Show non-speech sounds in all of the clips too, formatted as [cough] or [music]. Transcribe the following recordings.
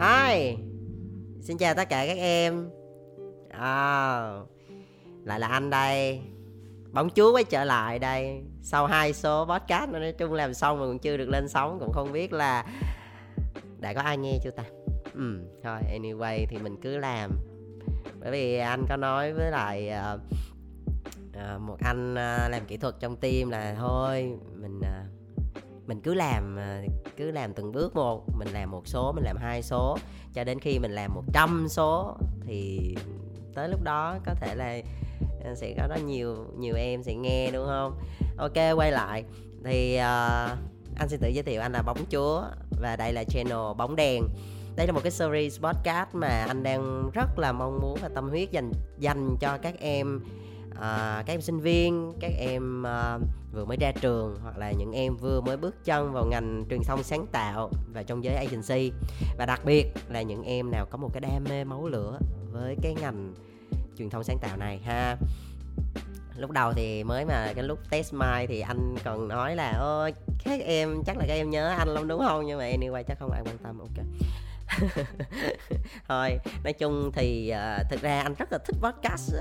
Hi. Xin chào tất cả các em. À, Lại là anh đây. Bóng chúa quay trở lại đây. Sau hai số podcast Nói chung làm xong mà còn chưa được lên sóng Cũng không biết là Đã có ai nghe chưa ta? Ừ thôi anyway thì mình cứ làm. Bởi vì anh có nói với lại uh, uh, Một anh uh, làm kỹ thuật trong team là Thôi mình uh, mình cứ làm ờ, cứ làm từng bước một mình làm một số mình làm hai số cho đến khi mình làm 100 số thì tới lúc đó có thể là ờ, sẽ có rất nhiều nhiều em sẽ nghe đúng không? Ok quay lại. Thì uh, anh xin tự giới thiệu anh là bóng chúa và đây là channel bóng đèn. Đây là một cái series podcast mà anh đang rất là mong muốn và tâm huyết dành dành cho các em à, các em sinh viên các em à, vừa mới ra trường hoặc là những em vừa mới bước chân vào ngành truyền thông sáng tạo và trong giới agency. Và đặc biệt là những em nào có một cái đam mê máu lửa với cái ngành truyền thông sáng tạo này ha. Lúc đầu thì mới mà cái lúc test mai thì anh còn nói là ôi các em chắc là các em nhớ anh lắm đúng không? Nhưng mà anyway chắc không ai quan tâm ok. [laughs] Thôi nói chung thì uh, thực ra anh rất là thích podcast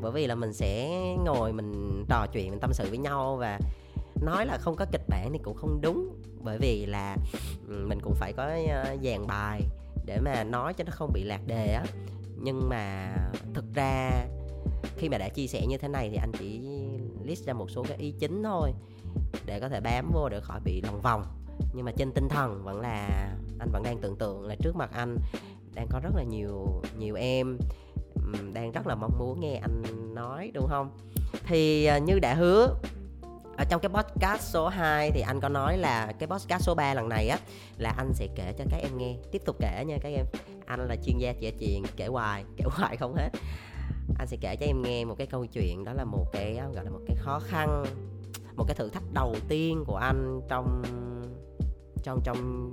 bởi vì là mình sẽ ngồi mình trò chuyện, mình tâm sự với nhau và nói là không có kịch bản thì cũng không đúng. Bởi vì là ừ, mình cũng phải có ờ, dàn bài để mà nói cho nó không bị lạc đề á. Nhưng mà thực ra khi mà đã chia sẻ như thế này thì anh chỉ list ra một số cái ý chính thôi để có thể bám vô để khỏi bị lòng vòng. Nhưng mà trên tinh thần vẫn là, anh vẫn đang tưởng tượng là trước mặt anh đang có rất là nhiều nhiều em đang rất là mong muốn nghe anh nói, đúng không? Thì à, như đã hứa, ở trong cái podcast số 2 thì anh có nói là cái podcast số 3 lần này á, là anh sẽ kể cho các em nghe. Tiếp tục kể nha các em. Anh là chuyên gia kể chuyện, kể hoài [laughs] kể hoài không hết. Anh sẽ kể cho em nghe một cái câu chuyện, đó là một cái gọi là một cái khó khăn, một cái thử thách đầu tiên của anh trong trong trong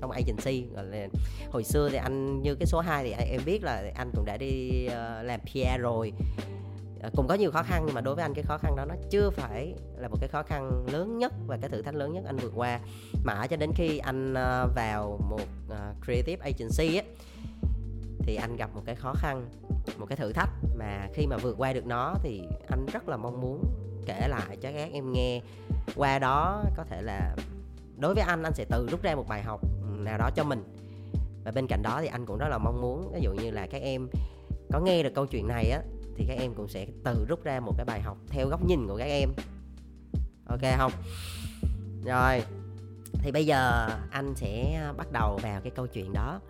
trong agency. Gọi là hồi xưa thì anh như cái số 2 thì em biết là anh cũng đã đi uh, làm PR rồi. Ờ, cũng có nhiều khó khăn nhưng mà đối với anh cái khó khăn đó nó chưa phải là một cái khó khăn lớn nhất và cái thử thách lớn nhất anh vượt qua. Mà cho đến khi anh ờ, vào một creative agency ấy, thì anh gặp một cái khó khăn một cái thử thách. Mà khi mà vượt qua được nó thì anh rất là mong muốn kể lại cho các em nghe. Qua đó có thể là đối với anh anh sẽ tự rút ra một bài học nào đó cho mình. Và bên cạnh đó thì anh cũng rất là mong muốn, ví dụ như là các em có nghe được câu chuyện này á, thì các em cũng sẽ tự rút ra một cái bài học theo góc nhìn của các em. Ok không? Rồi, thì bây giờ anh sẽ bắt đầu vào cái câu chuyện đó.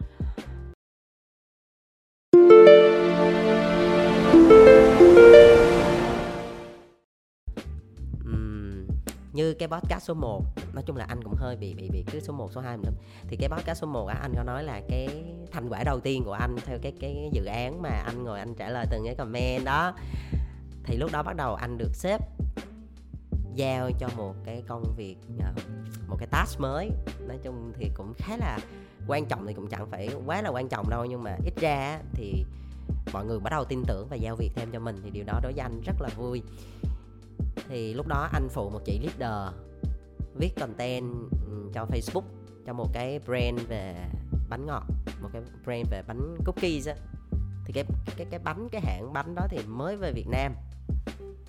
Như cái podcast số 1 nói chung là anh cũng hơi bị bị bị cứ số 1 số 2 lắm. Thì cái podcast số 1 á, anh có nói là cái thành quả đầu tiên của anh theo cái cái dự án mà anh ngồi anh trả lời từng cái comment đó. Thì lúc đó bắt đầu anh được sếp giao cho một cái công việc à, một cái task mới. Nói chung thì cũng khá là quan trọng thì cũng chẳng phải quá là quan trọng đâu, nhưng mà ít ra thì mọi người bắt đầu tin tưởng và giao việc thêm cho mình. Thì điều đó đối với anh rất là vui thì lúc đó anh phụ một chị leader viết content ừ, cho Facebook cho một cái brand về bánh ngọt một cái brand về bánh cookies á. Thì cái cái cái bánh cái hãng bánh đó thì mới về Việt Nam.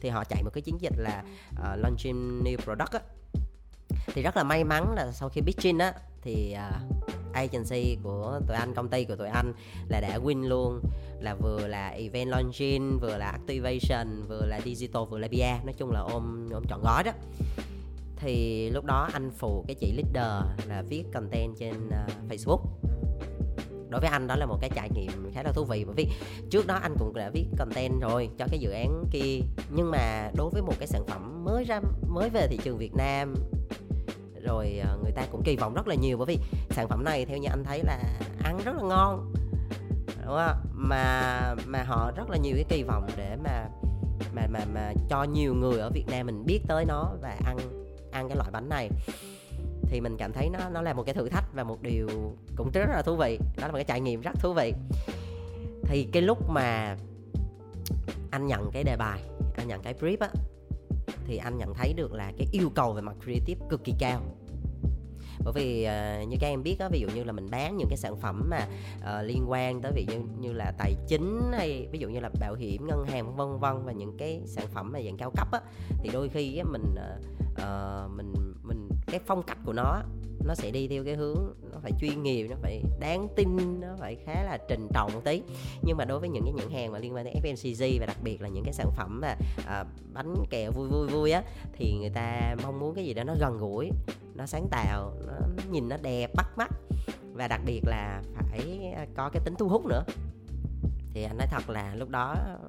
Thì họ chạy một cái chiến dịch là uh, launching new product á. Thì rất là may mắn là sau khi pitching á thì uh, agency của tụi anh công ty của tụi anh là đã win luôn. Là vừa là event launching vừa là activation vừa là digital vừa là PR. Nói chung là ôm ôm trọn gói đó. Thì lúc đó anh phụ cái chị leader là viết content trên uh, Facebook. Đối với anh đó là một cái trải nghiệm khá là thú vị bởi vì trước đó anh cũng đã viết content rồi cho cái dự án kia. Nhưng mà đối với một cái sản phẩm mới ra mới về thị trường Việt Nam rồi à, người ta cũng kỳ vọng rất là nhiều bởi vì sản phẩm này theo như anh thấy là ăn rất là ngon. Đúng không? Mà mà họ rất là nhiều cái kỳ vọng để mà mà mà mà cho nhiều người ở Việt Nam mình biết tới nó và ăn ăn cái loại bánh này. Thì mình cảm thấy nó nó là một cái thử thách và một điều cũng rất là thú vị. Đó là một cái trải nghiệm rất thú vị. Thì cái lúc mà anh nhận cái đề bài, anh nhận cái brief á thì anh nhận thấy được là cái yêu cầu về mặt creative cực kỳ cao. Bởi vì uh, như các em biết á ví dụ như là mình bán những cái sản phẩm mà uh, liên quan tới ví dụ như, như là tài chính hay ví dụ như là bảo hiểm ngân hàng vân vân và những cái sản phẩm mà dạng cao cấp á thì đôi khi á, mình uh, mình mình cái phong cách của nó nó sẽ đi theo cái hướng nó phải chuyên nghiệp nó phải đáng tin nó phải khá là trình trọng một tí. Nhưng mà đối với những cái nhãn hàng mà liên quan đến FMCG và đặc biệt là những cái sản phẩm mà à, bánh kẹo vui vui vui á thì người ta mong muốn cái gì đó nó gần gũi nó sáng tạo nó, nó nhìn nó đẹp bắt mắt. Và đặc biệt là phải à, có cái tính thu hút nữa. Thì anh nói thật là lúc đó ờ,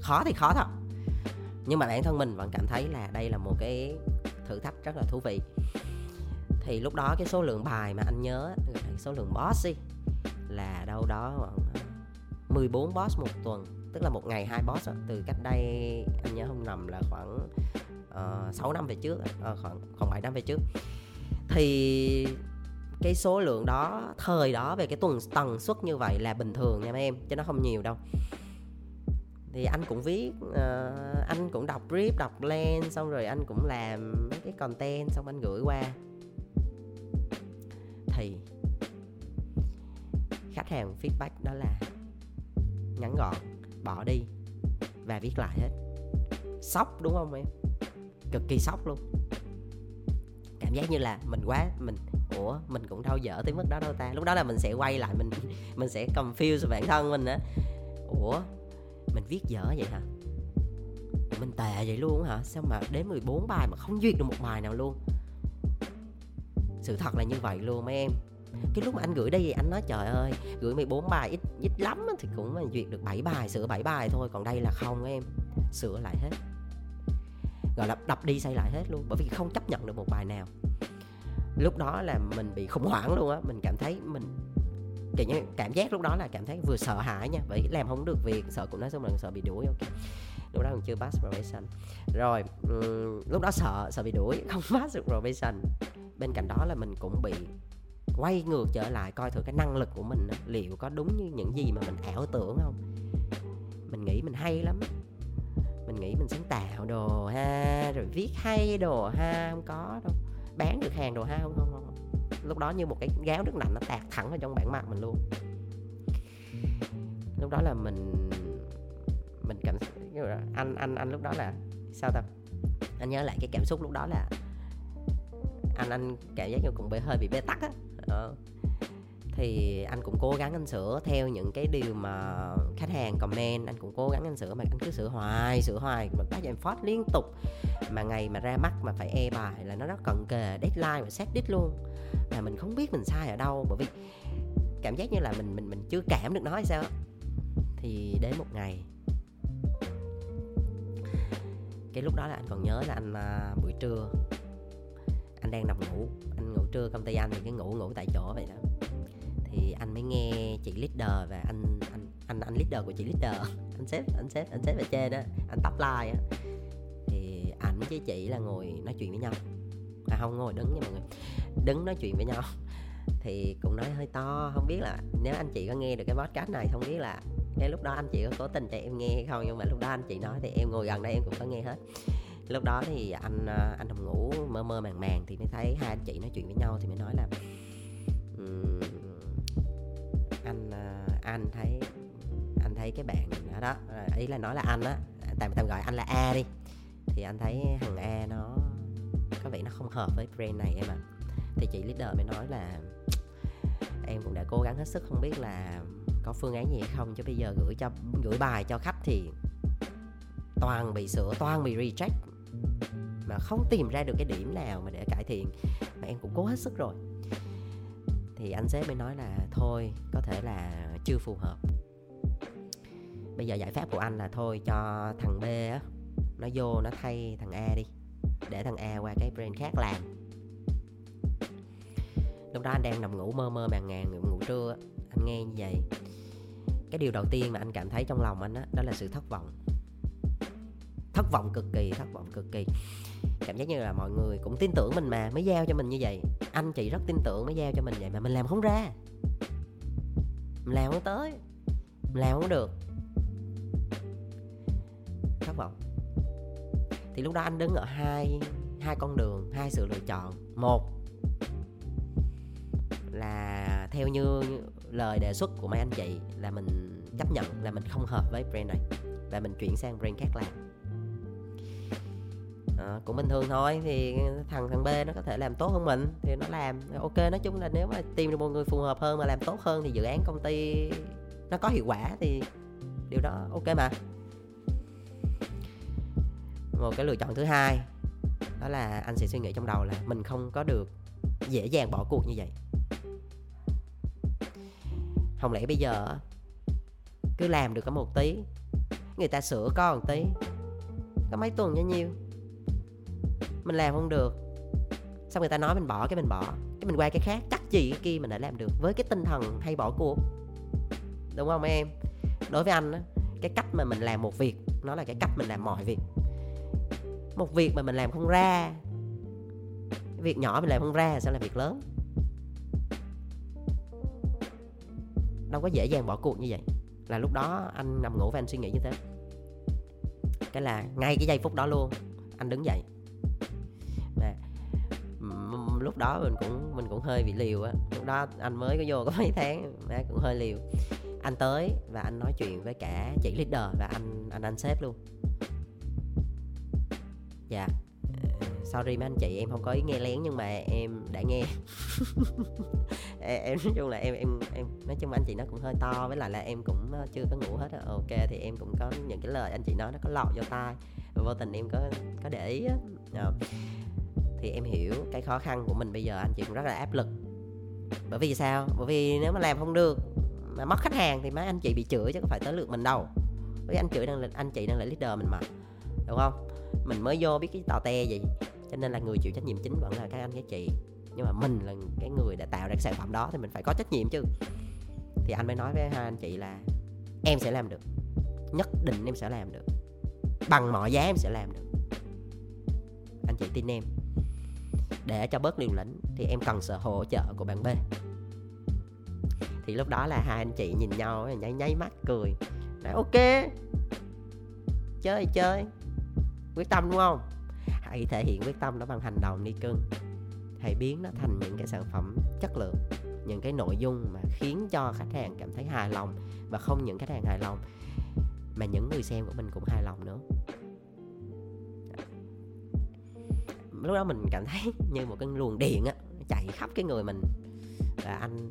khó thì khó thật. Nhưng mà bản thân mình vẫn cảm thấy là đây là một cái thử thách rất là thú vị thì lúc đó cái số lượng bài mà anh nhớ số lượng boss đi là đâu đó khoảng ờ, 14 boss một tuần tức là một ngày hai boss đó. từ cách đây anh nhớ không nằm là khoảng ờ, uh, 6 năm về trước uh, khoảng khoảng 7 năm về trước. Thì cái số lượng đó thời đó về cái tuần tần suất như vậy là bình thường nha mấy em chứ nó không nhiều đâu. Thì anh cũng viết uh, anh cũng đọc brief đọc lên xong rồi anh cũng làm mấy cái content xong anh gửi qua thì khách hàng feedback đó là ngắn gọn, bỏ đi và viết lại hết. Sốc, đúng không em? Cực kỳ sốc luôn. Cảm giác như là mình quá, mình, ủa, mình cũng đâu dở tới mức đó đâu ta? Lúc đó là mình sẽ quay lại, mình [laughs] mình sẽ confuse bản thân mình á. Ủa, mình viết dở vậy hả? Mình tệ vậy luôn hả? Sao mà đến 14 bài mà không duyệt được một bài nào luôn? Sự thật là như vậy luôn mấy em. Cái lúc mà anh gửi đây thì anh nói, trời ơi, gửi 14 bài, ít ít lắm thì cũng mà duyệt được 7 bài, sửa 7 bài thôi, còn đây là không em. Sửa lại hết. Gọi là đập đi xây lại hết luôn, bởi vì không chấp nhận được một bài nào. Lúc đó là mình bị khủng hoảng luôn á, mình cảm thấy mình, kiểu như cảm giác lúc đó là cảm thấy vừa sợ hãi nha, bởi làm không được việc, sợ cũng nói xong là sợ bị đuổi, ok lúc đó còn chưa pass probation. Rồi um, lúc đó sợ sợ bị đuổi không [laughs] pass được probation. Bên cạnh đó là mình cũng bị quay ngược trở lại coi thử cái năng lực của mình liệu có đúng như những gì mà mình ảo tưởng không? Mình nghĩ mình hay lắm mình nghĩ mình sáng tạo đồ ha rồi viết hay đồ ha không có đâu. Bán được hàng đồ ha không không không. Lúc đó như một cái gáo nước lạnh nó tạt thẳng vào trong bản mặt mình luôn. Lúc đó là mình mình cảm anh anh anh lúc đó là sao ta? Anh nhớ lại cái cảm xúc lúc đó là anh anh cảm giác như cũng bị hơi bị bế tắc á. Ờ. thì anh cũng cố gắng anh sửa theo những cái điều mà khách hàng comment, anh cũng cố gắng anh sửa mà anh cứ sửa hoài sửa hoài, mà tác em phát liên tục. Mà ngày mà ra mắt mà phải e bài là nó rất cận kề, deadline và set đích luôn. Mà mình không biết mình sai ở đâu, bởi vì cảm giác như là mình mình mình chưa cảm được nó hay sao thì đến một ngày cái lúc đó là anh còn nhớ là anh uh, buổi trưa. Anh đang nằm ngủ anh ngủ trưa công ty anh thì cái ngủ ngủ tại chỗ vậy đó. Thì anh mới nghe chị leader và anh anh anh anh leader của chị leader [laughs] anh sếp anh sếp anh sếp ở trên đó anh tập like á. Thì ảnh với chị là ngồi nói chuyện với nhau. À không ngồi đứng nha mọi người. Đứng nói chuyện với nhau. Thì cũng nói hơi to không biết là nếu anh chị có nghe được cái podcast này không biết là cái lúc đó anh chị có cố tình cho em nghe hay không? Nhưng mà lúc đó anh chị nói thì em ngồi gần đây em cũng có nghe hết. Lúc đó thì anh ờ, anh đồng ngủ mơ mơ màng màng thì mới thấy hai anh chị nói chuyện với nhau thì mới nói là um, anh ờ, anh thấy anh thấy cái bạn đó đó ờ, ý là nói là anh á tạm tạm gọi anh là a đi. Thì anh thấy thằng a nó có vẻ nó không hợp với brand này em ạ. À. thì chị leader mới nói là em cũng đã cố gắng hết sức không biết là có phương án gì hay không. Chứ bây giờ gửi cho, gửi bài cho khách thì toàn bị sửa, toàn bị reject. Mà không tìm ra được cái điểm nào mà để cải thiện. Mà em cũng cố hết sức rồi. Thì anh sếp mới nói là thôi, có thể là chưa phù hợp. Bây giờ giải pháp của anh là thôi cho thằng B á, nó vô, nó thay thằng A đi. Để thằng A qua cái brand khác làm. Lúc đó anh đang nằm ngủ mơ mơ màng ngàn ngủ trưa anh nghe như vậy cái điều đầu tiên mà anh cảm thấy trong lòng anh đó, đó là sự thất vọng. Thất vọng cực kỳ thất vọng cực kỳ. Cảm giác như là mọi người cũng tin tưởng mình mà mới giao cho mình như vậy. Anh chị rất tin tưởng mới giao cho mình vậy mà mình làm không ra. Mình làm không tới. Mình làm không được. Thất vọng. Thì lúc đó anh đứng ở hai hai con đường hai sự lựa chọn. Một là theo như lời đề xuất của mấy anh chị là mình chấp nhận là mình không hợp với brand này. Và mình chuyển sang brand khác làm. À, cũng bình thường thôi thì thằng thằng B nó có thể làm tốt hơn mình thì nó làm. Ok nói chung là nếu mà tìm được một người phù hợp hơn mà làm tốt hơn thì dự án công ty nó có hiệu quả thì điều đó ok mà. Một cái lựa chọn thứ hai đó là anh sẽ suy nghĩ trong đầu là mình không có được dễ dàng bỏ cuộc như vậy không lẽ bây giờ cứ làm được có một tí, người ta sửa có một tí, có mấy tuần bao nhiêu? Mình làm không được. Xong người ta nói mình bỏ, cái mình bỏ. Cái mình qua cái khác, chắc gì cái kia mình đã làm được với cái tinh thần hay bỏ cuộc. Đúng không em? Đối với anh á, cái cách mà mình làm một việc, nó là cái cách mình làm mọi việc. Một việc mà mình làm không ra, việc nhỏ mình làm không ra sẽ là việc lớn. Đâu có dễ dàng bỏ cuộc như vậy. Là lúc đó anh nằm ngủ và anh suy nghĩ như thế. Cái là ngay cái giây phút đó luôn, anh đứng dậy. Và lúc đó mình cũng mình cũng hơi bị liều á. Lúc đó anh mới có vô có mấy tháng mà cũng hơi liều. Anh tới và anh nói chuyện với cả chị leader và anh anh anh sếp luôn. Dạ sorry mấy anh chị, em không có ý nghe lén nhưng mà em đã nghe. [laughs] Em nói chung là em em em, nói chung anh chị nó cũng hơi to, với lại là em cũng ờ, chưa có ngủ hết ok, thì em cũng có những cái lời anh chị nói nó có lọt vô tai. Vô tình em có có để ý á. Thì em hiểu cái khó khăn của mình bây giờ, anh chị cũng rất là áp lực. Bởi vì sao? Bởi vì nếu mà làm không được, mà mất khách hàng thì mấy anh chị bị chửi chứ không phải tới lượt mình đâu. Với anh chửi đang là anh chị đang là leader mình mà, đúng không? Mình mới vô biết cái tò te gì cho nên là người chịu trách nhiệm chính vẫn là các anh, các chị. Nhưng mà mình là cái người đã tạo ra cái sản phẩm đó thì mình phải có trách nhiệm chứ. Thì anh mới nói với hai anh chị là em sẽ làm được. Nhất định em sẽ làm được. Bằng mọi giá em sẽ làm được. Anh chị tin em. Để cho bớt liều lĩnh thì em cần sự hỗ trợ của bạn B thì lúc đó là hai anh chị nhìn nhau nháy nháy mắt cười. Nói, ok, chơi chơi. Quyết tâm, đúng không? Hãy thể hiện quyết tâm đó bằng hành động đi cưng. Hãy biến nó thành những cái sản phẩm chất lượng, những cái nội dung mà khiến cho khách hàng cảm thấy hài lòng và không những khách hàng hài lòng, mà những người xem của mình cũng hài lòng nữa. Lúc đó mình cảm thấy [laughs] như một cái luồng điện á, chạy khắp cái người mình. Và anh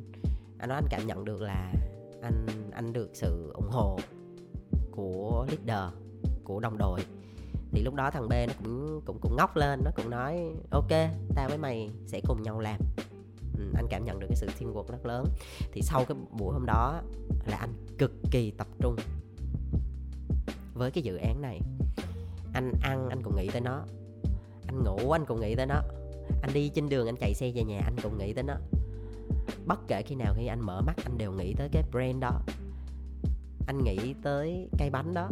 anh nói anh cảm nhận được là anh anh được sự ủng hộ của leader, của đồng đội thì lúc đó thằng B nó cũng cũng cũng ngóc lên nó cũng nói ok tao với mày sẽ cùng nhau làm. Ừ, anh cảm nhận được cái sự teamwork rất lớn. Thì sau cái buổi hôm đó là anh cực kỳ tập trung với cái dự án này. Anh ăn anh cũng nghĩ tới nó. Anh ngủ anh cũng nghĩ tới nó. Anh đi trên đường anh chạy xe về nhà anh cũng nghĩ tới nó. Bất kể khi nào khi anh mở mắt anh đều nghĩ tới cái brand đó. Anh nghĩ tới cây bánh đó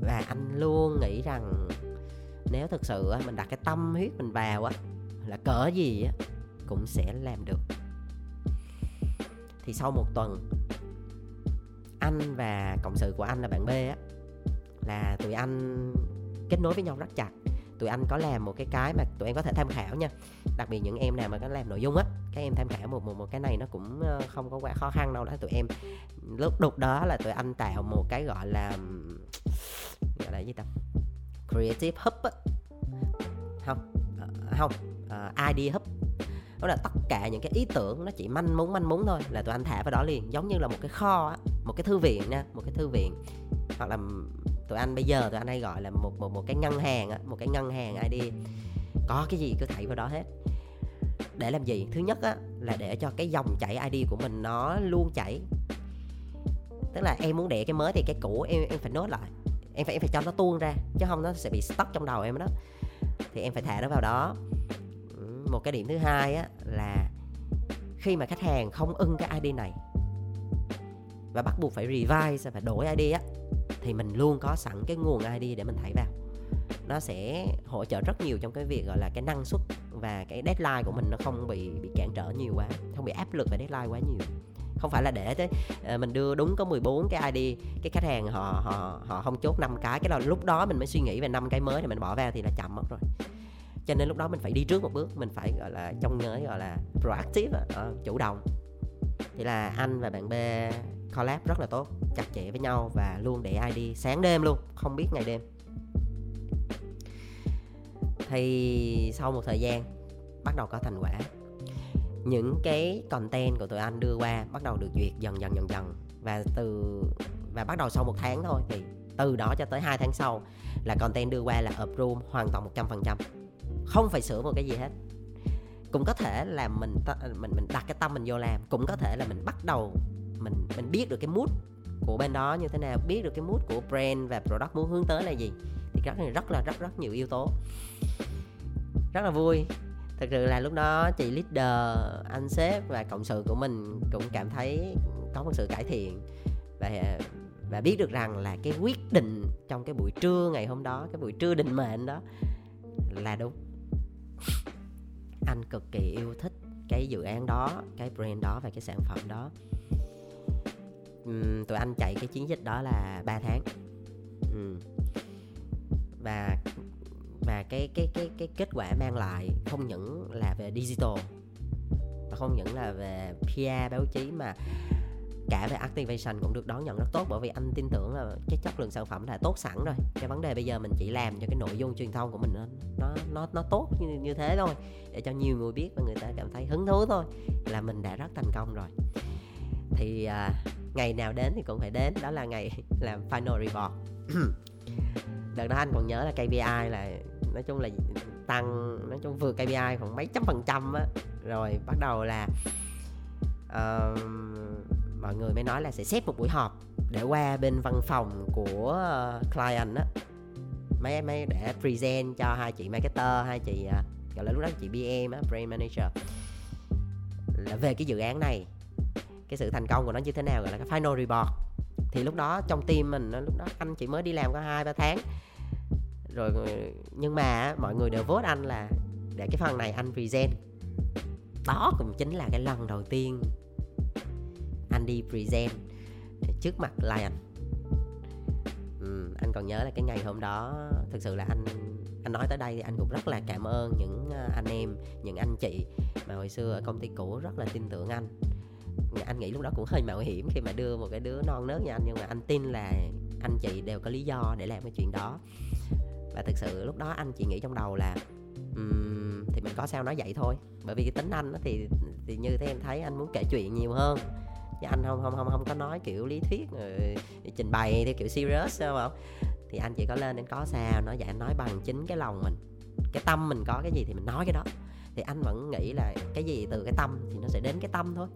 và anh luôn nghĩ rằng nếu thực sự mình đặt cái tâm huyết mình vào á, là cỡ gì á, cũng sẽ làm được. Thì sau một tuần, anh và cộng sự của anh là bạn B á, là tụi anh kết nối với nhau rất chặt. Tụi anh có làm một cái cái mà tụi em có thể tham khảo nha. Đặc biệt những em nào mà có làm nội dung á, các em tham khảo một một một cái này nó cũng ờ, không có quá khó khăn đâu đó tụi em. Lúc đục đó là tụi anh tạo một cái gọi là gọi là gì ta? Creative hub á. Không ờ, không ờ, id idea hub. Đó là tất cả những cái ý tưởng nó chỉ manh mún manh mún thôi là tụi anh thả vào đó liền. Giống như là một cái kho á, một cái thư viện nha, một cái thư viện. Hoặc là tụi anh bây giờ tụi anh hay gọi là một một một cái ngân hàng á, một cái ngân hàng ID. Có cái gì cứ thảy vào đó hết. Để làm gì? Thứ nhất á, là để cho cái dòng chảy ID của mình nó luôn chảy. Tức là em muốn để cái mới thì cái cũ em em phải nốt lại em phải em phải cho nó tuôn ra, chứ không nó sẽ bị stuck trong đầu em đó. Thì em phải thả nó vào đó. Một cái điểm thứ hai á, là khi mà khách hàng không ưng cái ID này và bắt buộc phải revise phải đổi ID á, thì mình luôn có sẵn cái nguồn ID để mình thảy vào. Nó sẽ hỗ trợ rất nhiều trong cái việc, gọi là, cái năng suất và cái deadline của mình nó không bị bị cản trở nhiều quá, không bị áp lực về deadline quá nhiều không phải là để thế ờ, mình đưa đúng có 14 cái ID cái khách hàng họ họ họ không chốt năm cái cái là lúc đó mình mới suy nghĩ về năm cái mới thì mình bỏ vào thì là chậm mất rồi. Cho nên lúc đó mình phải đi trước một bước mình phải gọi là trong giới gọi là proactive đó, chủ động. Thì là anh và bạn B collab rất là tốt chặt chẽ với nhau và luôn để ID sáng đêm luôn không biết ngày đêm. Thì sau một thời gian bắt đầu có thành quả những cái content của tụi anh đưa qua bắt đầu được duyệt dần dần dần dần. Và từ, và bắt đầu sau một tháng thôi, thì từ đó cho tới hai tháng sau là content đưa qua là approve hoàn toàn 100% không phải sửa một cái gì hết. Cũng có thể là mình mình mình đặt cái tâm mình vô làm, cũng có thể là mình bắt đầu mình mình biết được cái mood của bên đó như thế nào, biết được cái mood của brand và product muốn hướng tới là gì. Thì rất là rất là, rất rất nhiều yếu tố. Rất là vui thực sự là lúc đó chị leader anh sếp và cộng sự của mình cũng cảm thấy có một sự cải thiện. Và và biết được rằng là cái quyết định trong cái buổi trưa ngày hôm đó cái buổi trưa định mệnh đó là đúng. Anh cực kỳ yêu thích cái dự án đó cái brand đó và cái sản phẩm đó. Uhm, tụi anh chạy cái chiến dịch đó là 3 tháng. Uhm. và và cái cái cái cái kết quả mang lại không những là về digital mà không những là về PR báo chí mà cả về activation cũng được đón nhận rất tốt. Bởi vì anh tin tưởng là cái chất lượng sản phẩm là tốt sẵn rồi. Cái vấn đề bây giờ mình chỉ làm cho cái nội dung truyền thông của mình nó nó nó tốt như, như thế thôi để cho nhiều người biết và người ta cảm thấy hứng thú thôi là mình đã rất thành công rồi. Thì à, ngày nào đến thì cũng phải đến. Đó là ngày [laughs] làm final report. [clears throat] Đợt đó anh còn nhớ là KPI là nói chung là tăng nói chung vượt KPI khoảng mấy trăm phần trăm á. Rồi bắt đầu là uh, mọi người mới nói là sẽ xếp một buổi họp để qua bên văn phòng của uh, client á. Mấy mấy để present cho hai chị marketer hai chị uh, gọi là lúc đó chị BM á brand manager. Là về cái dự án này cái sự thành công của nó như thế nào gọi là cái final report. Thì lúc đó trong team mình lúc đó anh chị mới đi làm có hai ba tháng rồi ờ, nhưng mà mọi người đều vote anh là để cái phần này anh present. Đó cũng chính là cái lần đầu tiên anh đi present trước mặt Lion. Ừ, anh còn nhớ là cái ngày hôm đó thực sự là anh anh nói tới đây thì anh cũng rất là cảm ơn những ờ, anh em những anh chị mà hồi xưa ở công ty cũ rất là tin tưởng anh. Anh nghĩ lúc đó cũng hơi mạo hiểm khi mà đưa một cái đứa non nớt như anh nhưng mà anh tin là anh chị đều có lý do để làm cái chuyện đó và thực sự lúc đó anh chỉ nghĩ trong đầu là um, thì mình có sao nói vậy thôi. Bởi vì cái tính anh thì thì như thế em thấy anh muốn kể chuyện nhiều hơn. Chứ anh không không không không có nói kiểu lý thuyết rồi trình bày theo kiểu serious đâu không? Thì anh chỉ có lên anh có sao nói vậy anh nói bằng chính cái lòng mình. Cái tâm mình có cái gì thì mình nói cái đó. Thì anh vẫn nghĩ là cái gì từ cái tâm thì nó sẽ đến cái tâm thôi.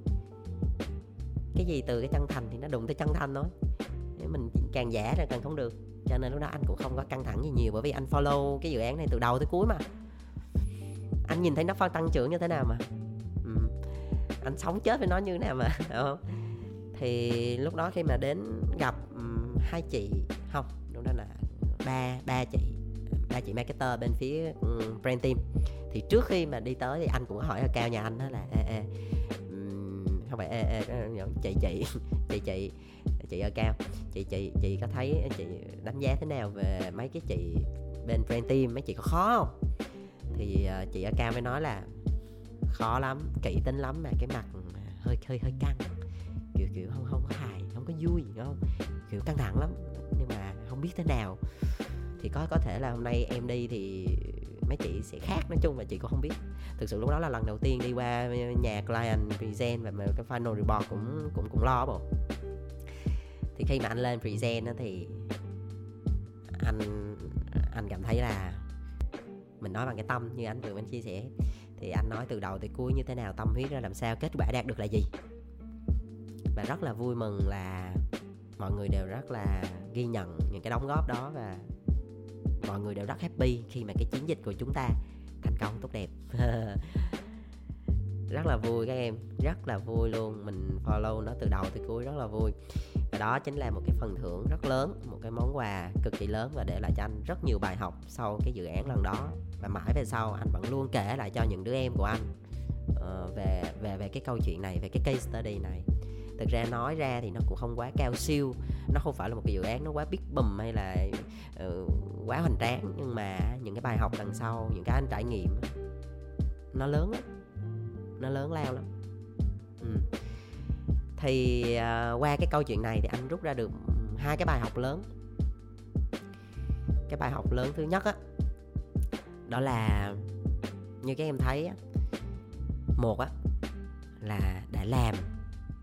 Cái gì từ cái chân thành thì nó đụng tới chân thành thôi để mình càng giả ra càng không được. Cho nên lúc đó anh cũng không có căng thẳng gì nhiều bởi vì anh follow cái dự án này từ đầu tới cuối mà. Anh nhìn thấy nó tăng trưởng như thế nào mà. Ừ. anh sống chết với nó như thế nào mà [laughs] không? Thì lúc đó khi mà đến gặp um, hai chị không lúc đó là ba ba chị ba chị marketer bên phía um, brand team. Thì trước khi mà đi tới thì anh cũng hỏi ở cao nhà anh đó là ê, ê, um, không phải ê, ê, chị chị [laughs] chị chị chị ở cao. Chị chị chị có thấy chị đánh giá thế nào về mấy cái chị bên brand team? Mấy chị có khó không? Thì uh, chị ở cao mới nói là khó lắm kỹ tính lắm mà cái mặt hơi hơi hơi căng. Kiểu kiểu không không có hài không có vui không? Kiểu căng thẳng lắm nhưng mà không biết thế nào. Thì có có thể là hôm nay em đi thì mấy chị sẽ khác nói chung là chị cũng không biết. Thực sự lúc đó là lần đầu tiên đi qua nhà client present và cái final report cũng cũng cũng lo bộ thì khi mà anh lên present thì anh anh cảm thấy là mình nói bằng cái tâm như anh vừa mới chia sẻ. Thì anh nói từ đầu tới cuối như thế nào, tâm huyết ra làm sao, kết quả đạt được là gì? Và rất là vui mừng là mọi người đều rất là ghi nhận những cái đóng góp đó và mọi người đều rất happy khi mà cái chiến dịch của chúng ta thành công tốt đẹp. [laughs] rất là vui các em rất là vui luôn. Mình follow nó từ đầu tới cuối rất là vui. Và đó chính là một cái phần thưởng rất lớn một cái món quà cực kỳ lớn và để lại cho anh rất nhiều bài học sau cái dự án lần đó. Và mãi về sau anh vẫn luôn kể lại cho những đứa em của anh uh, về về về cái câu chuyện này về cái case study này. Thực ra nói ra thì nó cũng không quá cao siêu nó không phải là một cái dự án nó quá big bùm hay là uh, quá hoành tráng. Nhưng mà những cái bài học đằng sau những cái anh trải nghiệm nó lớn lắm nó lớn lao lắm. Ừ. thì uh, qua cái câu chuyện này thì anh rút ra được hai cái bài học lớn. Cái bài học lớn thứ nhất á đó là như các em thấy á một á là đã làm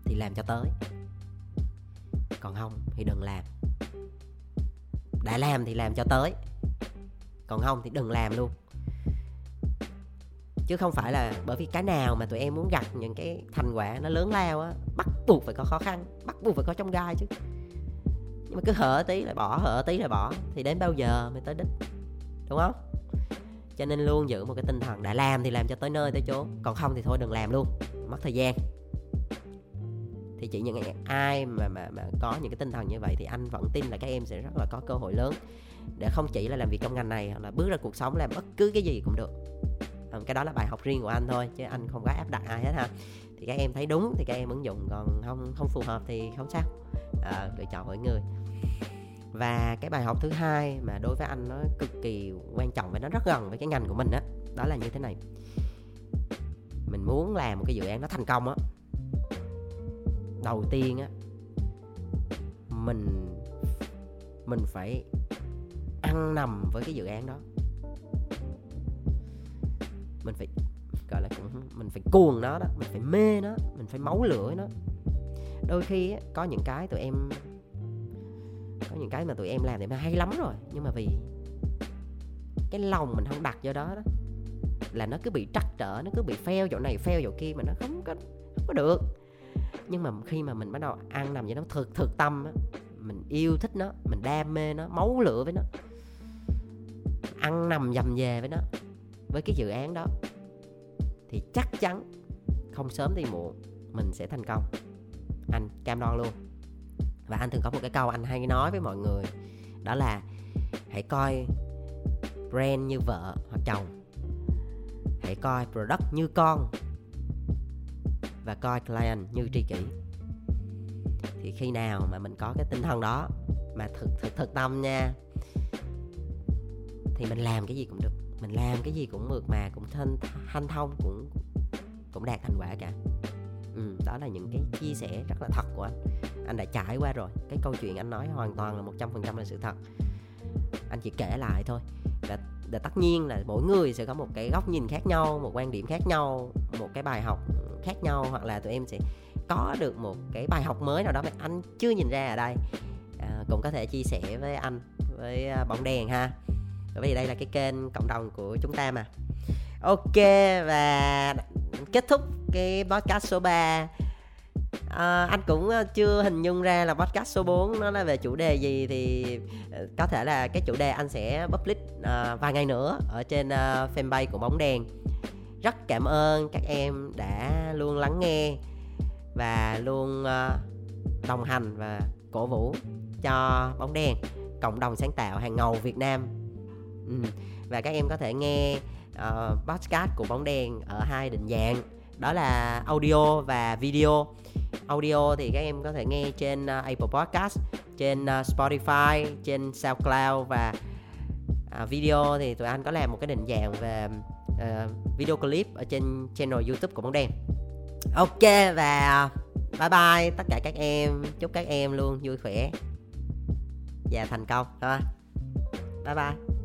thì làm cho tới. Còn không thì đừng làm. Đã làm thì làm cho tới. Còn không thì đừng làm luôn chứ không phải là bởi vì cái nào mà tụi em muốn gặt những cái thành quả nó lớn lao á, bắt buộc phải có khó khăn, bắt buộc phải có trong gai chứ. Nhưng mà cứ hở tí lại bỏ, hở tí lại bỏ, thì đến bao giờ mới tới đích, đúng không? Cho nên luôn giữ một cái tinh thần đã làm thì làm cho tới nơi tới chỗ còn không thì thôi đừng làm luôn, mất thời gian. Thì chỉ những ai mà mà mà có những cái tinh thần như vậy thì anh vẫn tin là các em sẽ rất là có cơ hội lớn. Để không chỉ là làm việc trong ngành này hoặc là bước ra cuộc sống, làm bất cứ cái gì cũng được. Ờ, cái đó là bài học riêng của anh thôi chứ anh không có áp đặt ai hết ha. Thì các em thấy đúng thì các em ứng dụng còn không không phù hợp thì không sao. À, lựa chọn mỗi người. Và cái bài học thứ hai mà đối với anh nó cực kỳ quan trọng và nó rất gần với cái ngành của mình á đó, đó là như thế này. Mình muốn làm một cái dự án nó thành công á đầu tiên á mình mình phải ăn nằm với cái dự án đó mình phải gọi là cũng mình phải cuồng nó đó mình phải mê nó mình phải máu lửa nó. Đôi khi á, có những cái tụi em có những cái mà tụi em làm thì mà hay lắm rồi nhưng mà vì cái lòng mình không đặt vô đó đó là nó cứ bị trắc trở nó cứ bị pheo chỗ này pheo chỗ kia mà nó không có không có được. Nhưng mà khi mà mình bắt đầu ăn nằm với nó thực thực tâm á mình yêu thích nó mình đam mê nó máu lửa với nó ăn nằm dầm về với nó với cái dự án đó, thì chắc chắn không sớm thì muộn mình sẽ thành công. Anh cam đoan luôn. Và anh thường có một cái câu anh hay nói với mọi người, đó là hãy coi brand như vợ hoặc chồng. Hãy coi product như con và coi client như tri kỷ. Thì khi nào mà mình có cái tinh thần đó, mà thực thực thực tâm nha, thì mình làm cái gì cũng được mình làm cái gì cũng mượt mà cũng thanh thanh thông cũng cũng đạt thành quả cả. Ừ, đó là những cái chia sẻ rất là thật của anh. Anh đã trải qua rồi. Cái câu chuyện anh nói hoàn toàn là một trăm phần trăm là sự thật. Anh chỉ kể lại thôi. Và, và tất nhiên là mỗi người sẽ có một cái góc nhìn khác nhau một quan điểm khác nhau một cái bài học khác nhau hoặc là tụi em sẽ có được một cái bài học mới nào đó mà anh chưa nhìn ra ở đây. À, cũng có thể chia sẻ với anh với à, bóng đèn ha vì đây là cái kênh cộng đồng của chúng ta mà. Ok và kết thúc cái podcast số 3 à, ờ, anh cũng ờ, chưa hình dung ra là podcast số 4 nó là về chủ đề gì thì ờ, có thể là cái chủ đề anh sẽ public à, vài ngày nữa ở trên uh, fanpage của bóng đèn. Rất cảm ơn các em đã luôn lắng nghe và luôn đồng hành và cổ vũ cho bóng đèn cộng đồng sáng tạo hàng ngầu Việt Nam ừ. và các em có thể nghe uh, podcast của bóng đèn ở hai định dạng. Đó là audio và video. Audio thì các em có thể nghe trên uh, Apple Podcast trên uh, Spotify trên SoundCloud và uh, video thì tụi anh có làm một cái định dạng về uh, video clip ở trên channel YouTube của bóng đèn. Ok và bye bye tất cả các em. Chúc các em luôn vui khỏe. Và thành công. Thôi bye bye.